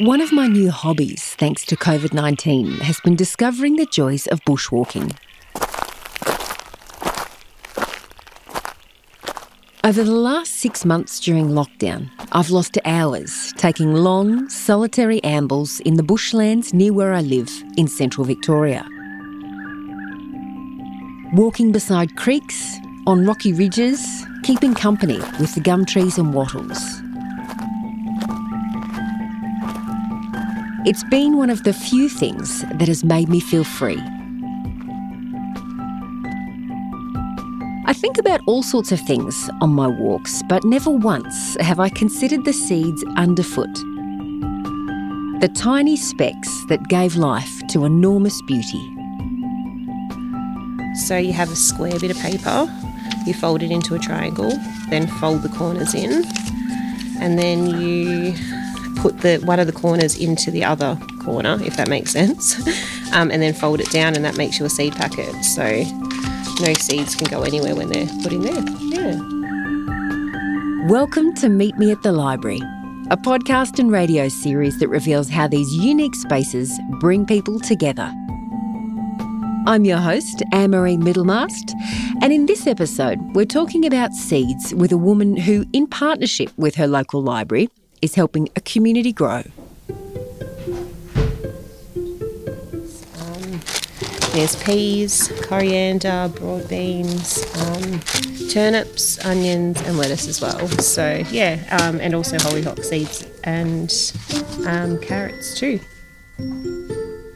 One of my new hobbies, thanks to COVID 19, has been discovering the joys of bushwalking. Over the last six months during lockdown, I've lost hours taking long, solitary ambles in the bushlands near where I live in central Victoria. Walking beside creeks, on rocky ridges, keeping company with the gum trees and wattles. It's been one of the few things that has made me feel free. I think about all sorts of things on my walks, but never once have I considered the seeds underfoot. The tiny specks that gave life to enormous beauty. So you have a square bit of paper, you fold it into a triangle, then fold the corners in, and then you put the one of the corners into the other corner, if that makes sense, um, and then fold it down, and that makes you a seed packet. So no seeds can go anywhere when they're put in there. Yeah. Welcome to Meet Me at the Library, a podcast and radio series that reveals how these unique spaces bring people together. I'm your host, Anne Marie Middlemast, and in this episode, we're talking about seeds with a woman who, in partnership with her local library, is helping a community grow. There's peas, coriander, broad beans, um, turnips, onions, and lettuce as well. So yeah, um, and also hollyhock seeds and um, carrots too.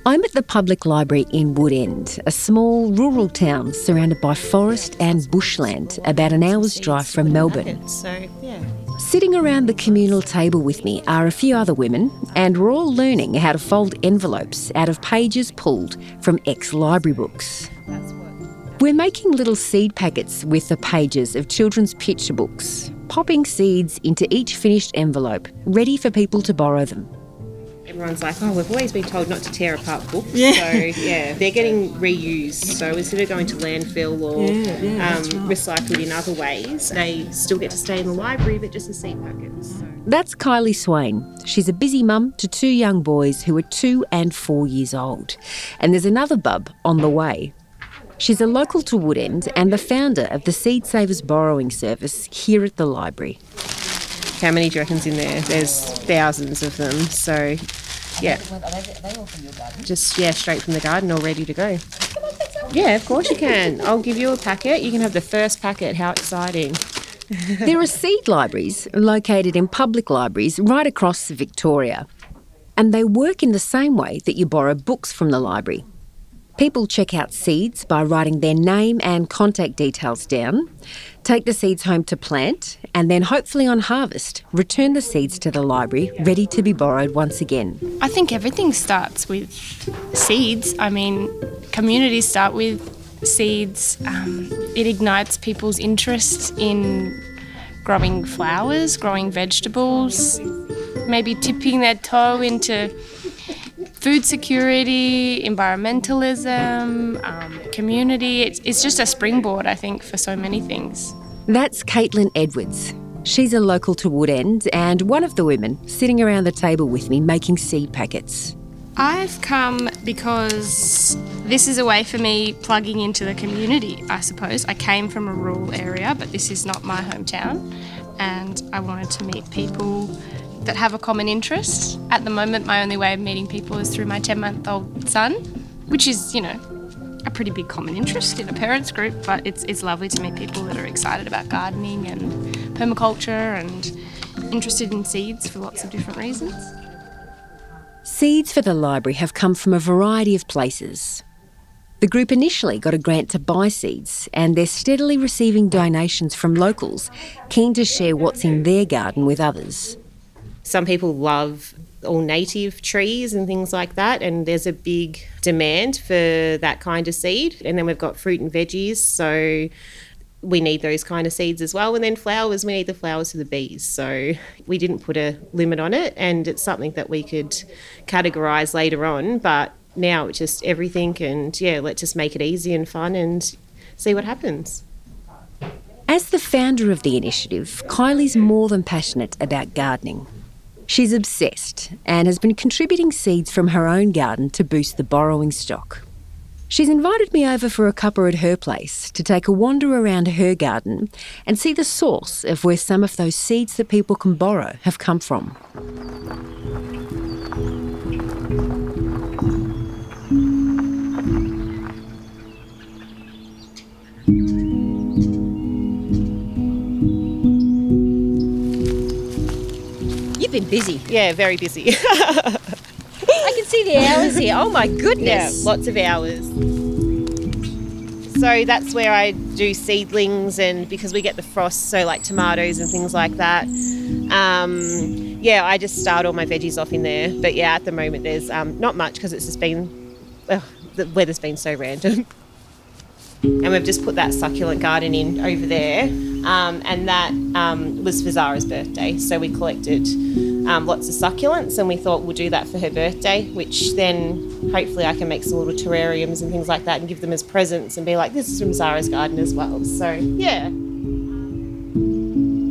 I'm at the public library in Woodend, a small rural town surrounded by forest and bushland, about an hour's drive from Melbourne. So. Sitting around the communal table with me are a few other women, and we're all learning how to fold envelopes out of pages pulled from ex library books. We're making little seed packets with the pages of children's picture books, popping seeds into each finished envelope, ready for people to borrow them everyone's like, oh, we've always been told not to tear apart books. Yeah. So, yeah, they're getting reused. So instead of going to landfill or yeah, yeah, um, right. recycled in other ways, they still get to stay in the library, but just as seed packets. So. That's Kylie Swain. She's a busy mum to two young boys who are two and four years old. And there's another bub on the way. She's a local to Woodend and the founder of the Seed Savers Borrowing Service here at the library. How many do you reckon's in there? There's thousands of them. So yeah. Just, yeah, straight from the garden, all ready to go. Yeah, of course you can. I'll give you a packet. You can have the first packet. How exciting. there are seed libraries located in public libraries right across Victoria. And they work in the same way that you borrow books from the library. People check out seeds by writing their name and contact details down, take the seeds home to plant, and then hopefully on harvest, return the seeds to the library ready to be borrowed once again. I think everything starts with seeds. I mean, communities start with seeds. Um, it ignites people's interest in growing flowers, growing vegetables, maybe tipping their toe into food security, environmentalism, um, community. It's, it's just a springboard, I think, for so many things. That's Caitlin Edwards. She's a local to Woodend and one of the women sitting around the table with me making seed packets. I've come because this is a way for me plugging into the community, I suppose. I came from a rural area, but this is not my hometown, and I wanted to meet people that have a common interest. At the moment, my only way of meeting people is through my 10 month old son, which is, you know, a pretty big common interest in a parents group, but it's, it's lovely to meet people that are excited about gardening and permaculture and interested in seeds for lots of different reasons. Seeds for the library have come from a variety of places. The group initially got a grant to buy seeds, and they're steadily receiving donations from locals keen to share what's in their garden with others. Some people love all native trees and things like that, and there's a big demand for that kind of seed. And then we've got fruit and veggies, so we need those kind of seeds as well. And then flowers, we need the flowers for the bees. So we didn't put a limit on it, and it's something that we could categorise later on. But now it's just everything, and yeah, let's just make it easy and fun and see what happens. As the founder of the initiative, Kylie's more than passionate about gardening. She's obsessed and has been contributing seeds from her own garden to boost the borrowing stock. She's invited me over for a cuppa at her place to take a wander around her garden and see the source of where some of those seeds that people can borrow have come from. Been busy. Yeah, very busy. I can see the hours here. Oh my yeah, goodness. lots of hours. So that's where I do seedlings, and because we get the frost, so like tomatoes and things like that. Um, yeah, I just start all my veggies off in there. But yeah, at the moment there's um, not much because it's just been, the weather's been so random. and we've just put that succulent garden in over there, um, and that um, was for Zara's birthday. So we collected um, lots of succulents, and we thought we'll do that for her birthday, which then hopefully I can make some little terrariums and things like that, and give them as presents, and be like, this is from Zara's garden as well. So yeah.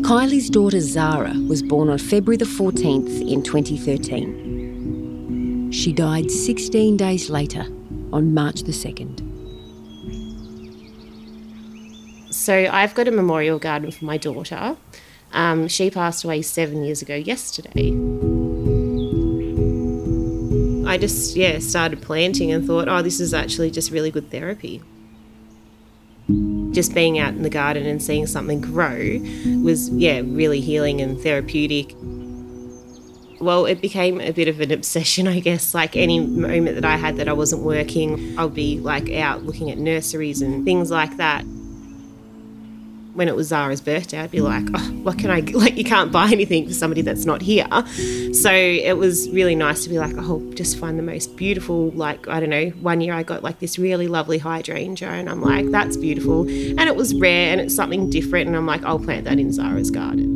Kylie's daughter Zara was born on February the 14th in 2013. She died 16 days later on March the 2nd. So I've got a memorial garden for my daughter. Um, she passed away seven years ago yesterday. I just, yeah, started planting and thought, oh, this is actually just really good therapy. Just being out in the garden and seeing something grow was, yeah, really healing and therapeutic. Well, it became a bit of an obsession, I guess. Like any moment that I had that I wasn't working, I'll be like out looking at nurseries and things like that when it was Zara's birthday, I'd be like, oh, what can I, like, you can't buy anything for somebody that's not here. So it was really nice to be like, oh, just find the most beautiful, like, I don't know, one year I got like this really lovely hydrangea and I'm like, that's beautiful. And it was rare and it's something different. And I'm like, I'll plant that in Zara's garden.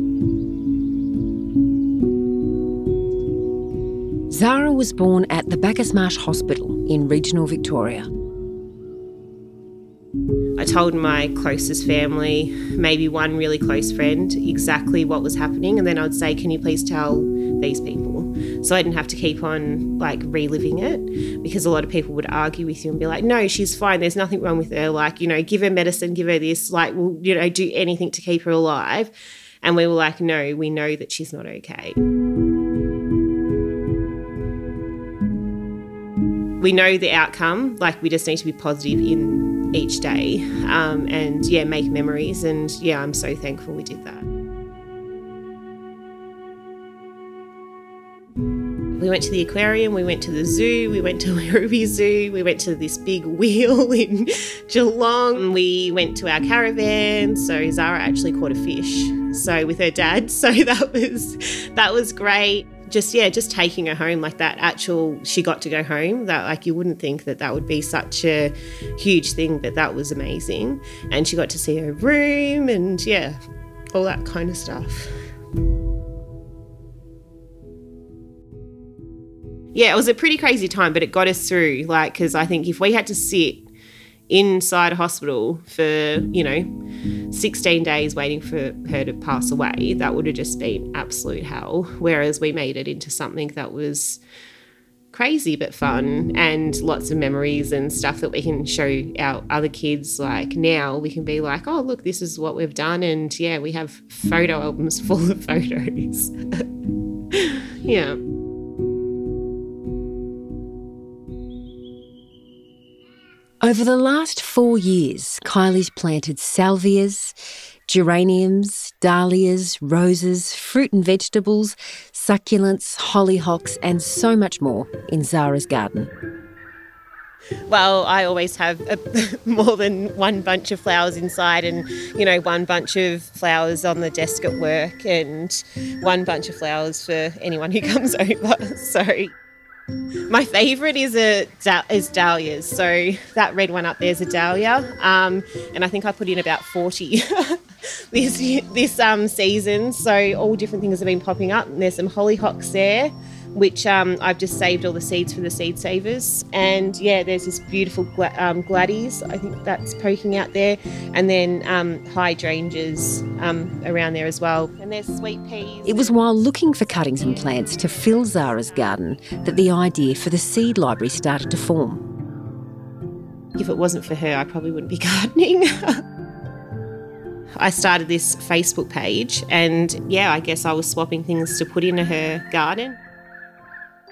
Zara was born at the Bacchus Marsh Hospital in regional Victoria. I told my closest family, maybe one really close friend, exactly what was happening. And then I'd say, Can you please tell these people? So I didn't have to keep on like reliving it because a lot of people would argue with you and be like, No, she's fine. There's nothing wrong with her. Like, you know, give her medicine, give her this. Like, we'll, you know, do anything to keep her alive. And we were like, No, we know that she's not okay. We know the outcome. Like, we just need to be positive in each day um, and yeah make memories and yeah i'm so thankful we did that. We went to the aquarium we went to the zoo we went to Werribee Zoo we went to this big wheel in Geelong. We went to our caravan so Zara actually caught a fish so with her dad so that was that was great just yeah just taking her home like that actual she got to go home that like you wouldn't think that that would be such a huge thing but that was amazing. And she got to see her room and yeah all that kind of stuff. Yeah it was a pretty crazy time but it got us through like because i think if we had to sit inside a hospital for, you know, 16 days waiting for her to pass away, that would have just been absolute hell. Whereas we made it into something that was crazy but fun and lots of memories and stuff that we can show our other kids like now. We can be like oh look this is what we've done and yeah we have photo albums full of photos. Yeah Over the last four years, Kylie's planted salvias, geraniums, dahlias, roses, fruit and vegetables, succulents, hollyhocks, and so much more in Zara's garden. well, I always have a, more than one bunch of flowers inside, and you know, one bunch of flowers on the desk at work, and one bunch of flowers for anyone who comes over. So, my favourite is a is dahlias. So that red one up there is a dahlia, um, and I think I put in about forty this this um, season. So all different things have been popping up. And there's some hollyhocks there. Which um, I've just saved all the seeds for the seed savers. And yeah, there's this beautiful gla- um, gladdies, I think that's poking out there, and then um, hydrangeas um, around there as well. And there's sweet peas. It was while looking for cuttings and plants to fill Zara's garden that the idea for the seed library started to form. If it wasn't for her, I probably wouldn't be gardening. I started this Facebook page, and yeah, I guess I was swapping things to put into her garden.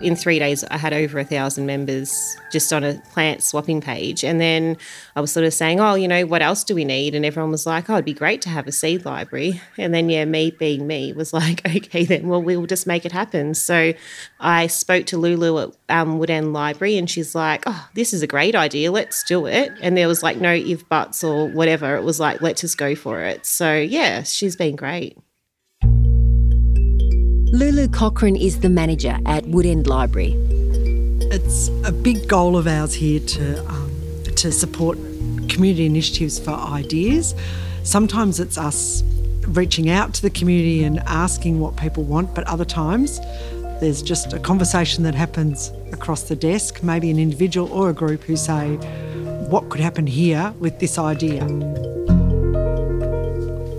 In three days, I had over a thousand members just on a plant swapping page. And then I was sort of saying, oh, you know, what else do we need? And everyone was like, oh, it'd be great to have a seed library. And then, yeah, me being me was like, okay, then, well, we'll just make it happen. So I spoke to Lulu at um, Woodend Library and she's like, oh, this is a great idea. Let's do it. And there was like no if buts or whatever. It was like, let's just go for it. So, yeah, she's been great. Lulu Cochrane is the manager at Woodend Library. It's a big goal of ours here to um, to support community initiatives for ideas. Sometimes it's us reaching out to the community and asking what people want, but other times there's just a conversation that happens across the desk, maybe an individual or a group who say, What could happen here with this idea?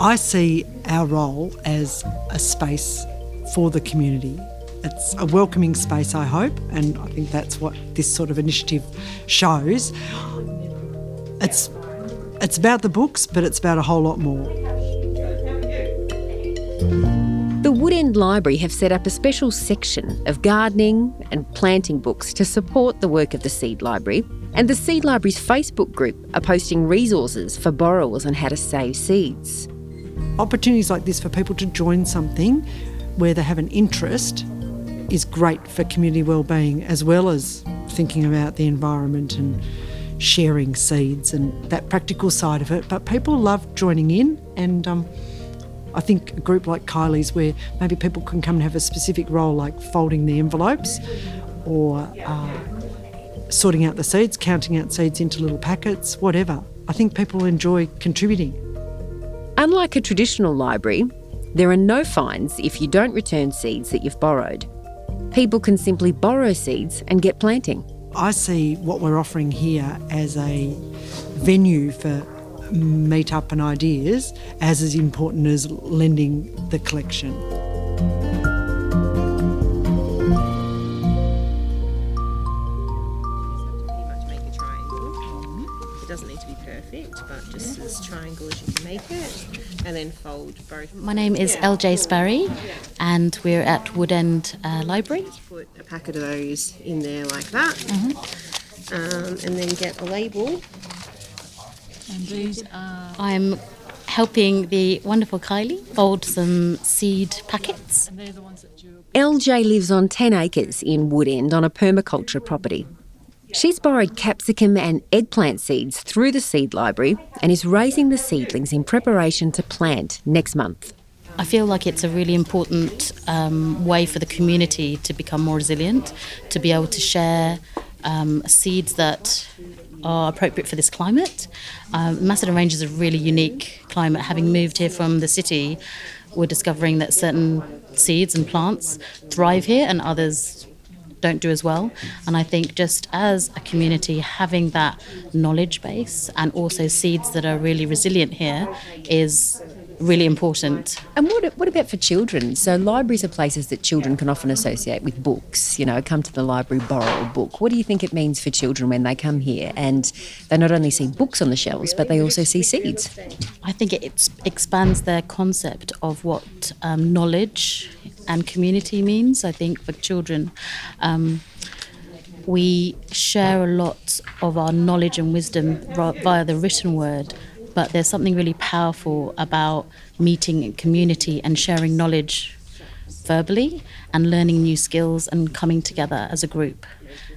I see our role as a space for the community. It's a welcoming space, I hope, and I think that's what this sort of initiative shows. It's it's about the books, but it's about a whole lot more. The Woodend Library have set up a special section of gardening and planting books to support the work of the Seed Library. And the Seed Library's Facebook group are posting resources for borrowers on how to save seeds. Opportunities like this for people to join something where they have an interest is great for community well-being as well as thinking about the environment and sharing seeds and that practical side of it. But people love joining in, and um, I think a group like Kylie's, where maybe people can come and have a specific role like folding the envelopes or uh, sorting out the seeds, counting out seeds into little packets, whatever. I think people enjoy contributing. Unlike a traditional library, there are no fines if you don't return seeds that you've borrowed. People can simply borrow seeds and get planting. I see what we're offering here as a venue for meet up and ideas as as important as lending the collection. pretty much make a triangle. It doesn't need to be perfect, but just as triangle as you can make it, and then fold both. My name is LJ Sparry, and we're at Woodend uh, Library. Put a packet of those in there like that, um, and then get a label. And these are I'm helping the wonderful Kylie fold some seed packets. they're the ones that you LJ lives on 10 acres in Woodend on a permaculture property. She's borrowed capsicum and eggplant seeds through the seed library and is raising the seedlings in preparation to plant next month. I feel like it's a really important um, way for the community to become more resilient, to be able to share um, seeds that are appropriate for this climate. Um, Macedon Range is a really unique climate. Having moved here from the city, we're discovering that certain seeds and plants thrive here and others don't do as well. And I think just as a community, having that knowledge base and also seeds that are really resilient here is really important. And what, what about for children? So, libraries are places that children can often associate with books. You know, come to the library, borrow a book. What do you think it means for children when they come here and they not only see books on the shelves, but they also see seeds? I think it expands their concept of what um, knowledge and community means. I think for children, um, we share a lot of our knowledge and wisdom via the written word, but there's something really powerful about meeting in community and sharing knowledge verbally and learning new skills and coming together as a group.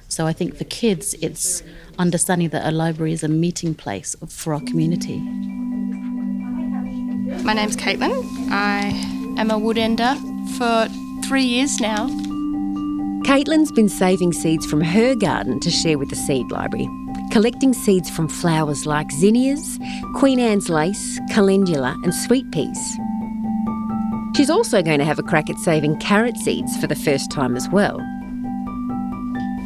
So I think for kids, it's understanding that a library is a meeting place for our community. My name's Caitlin. I am a woodender for three years now. Caitlin's been saving seeds from her garden to share with the seed library, collecting seeds from flowers like zinnias, Queen Anne's lace, calendula, and sweet peas. She's also going to have a crack at saving carrot seeds for the first time as well.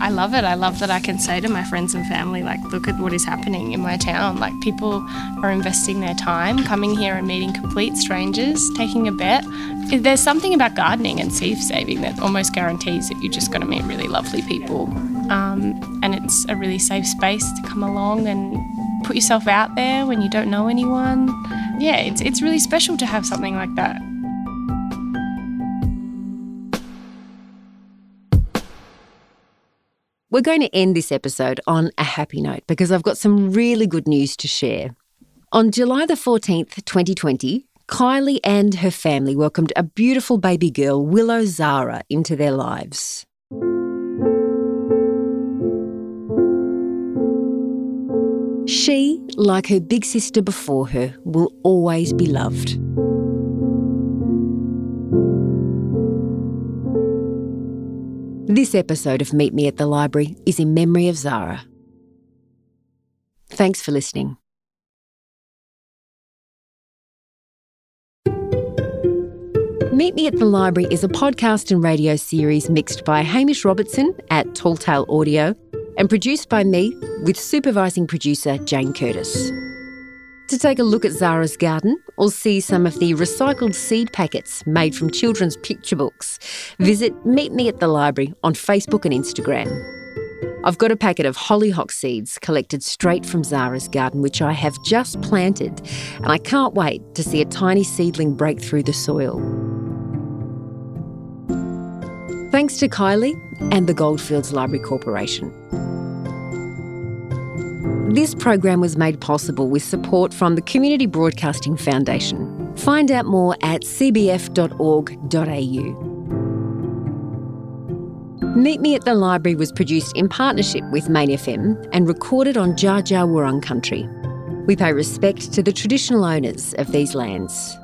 I love it. I love that I can say to my friends and family, like, look at what is happening in my town. Like, people are investing their time, coming here and meeting complete strangers, taking a bet. There's something about gardening and seed saving that almost guarantees that you're just going to meet really lovely people. Um, and it's a really safe space to come along and put yourself out there when you don't know anyone. Yeah, it's, it's really special to have something like that. We're going to end this episode on a happy note because I've got some really good news to share. On July the 14th, 2020, Kylie and her family welcomed a beautiful baby girl, Willow Zara, into their lives. She, like her big sister before her, will always be loved. This episode of Meet Me at the Library is in memory of Zara. Thanks for listening. Meet Me at the Library is a podcast and radio series mixed by Hamish Robertson at Tall Tale Audio and produced by me with supervising producer Jane Curtis. To take a look at Zara's garden or see some of the recycled seed packets made from children's picture books, visit Meet Me at the Library on Facebook and Instagram. I've got a packet of hollyhock seeds collected straight from Zara's garden, which I have just planted, and I can't wait to see a tiny seedling break through the soil. Thanks to Kylie and the Goldfields Library Corporation. This program was made possible with support from the Community Broadcasting Foundation. Find out more at cbf.org.au. Meet Me at the Library was produced in partnership with Main FM and recorded on Dja Dja Wurrung country. We pay respect to the traditional owners of these lands.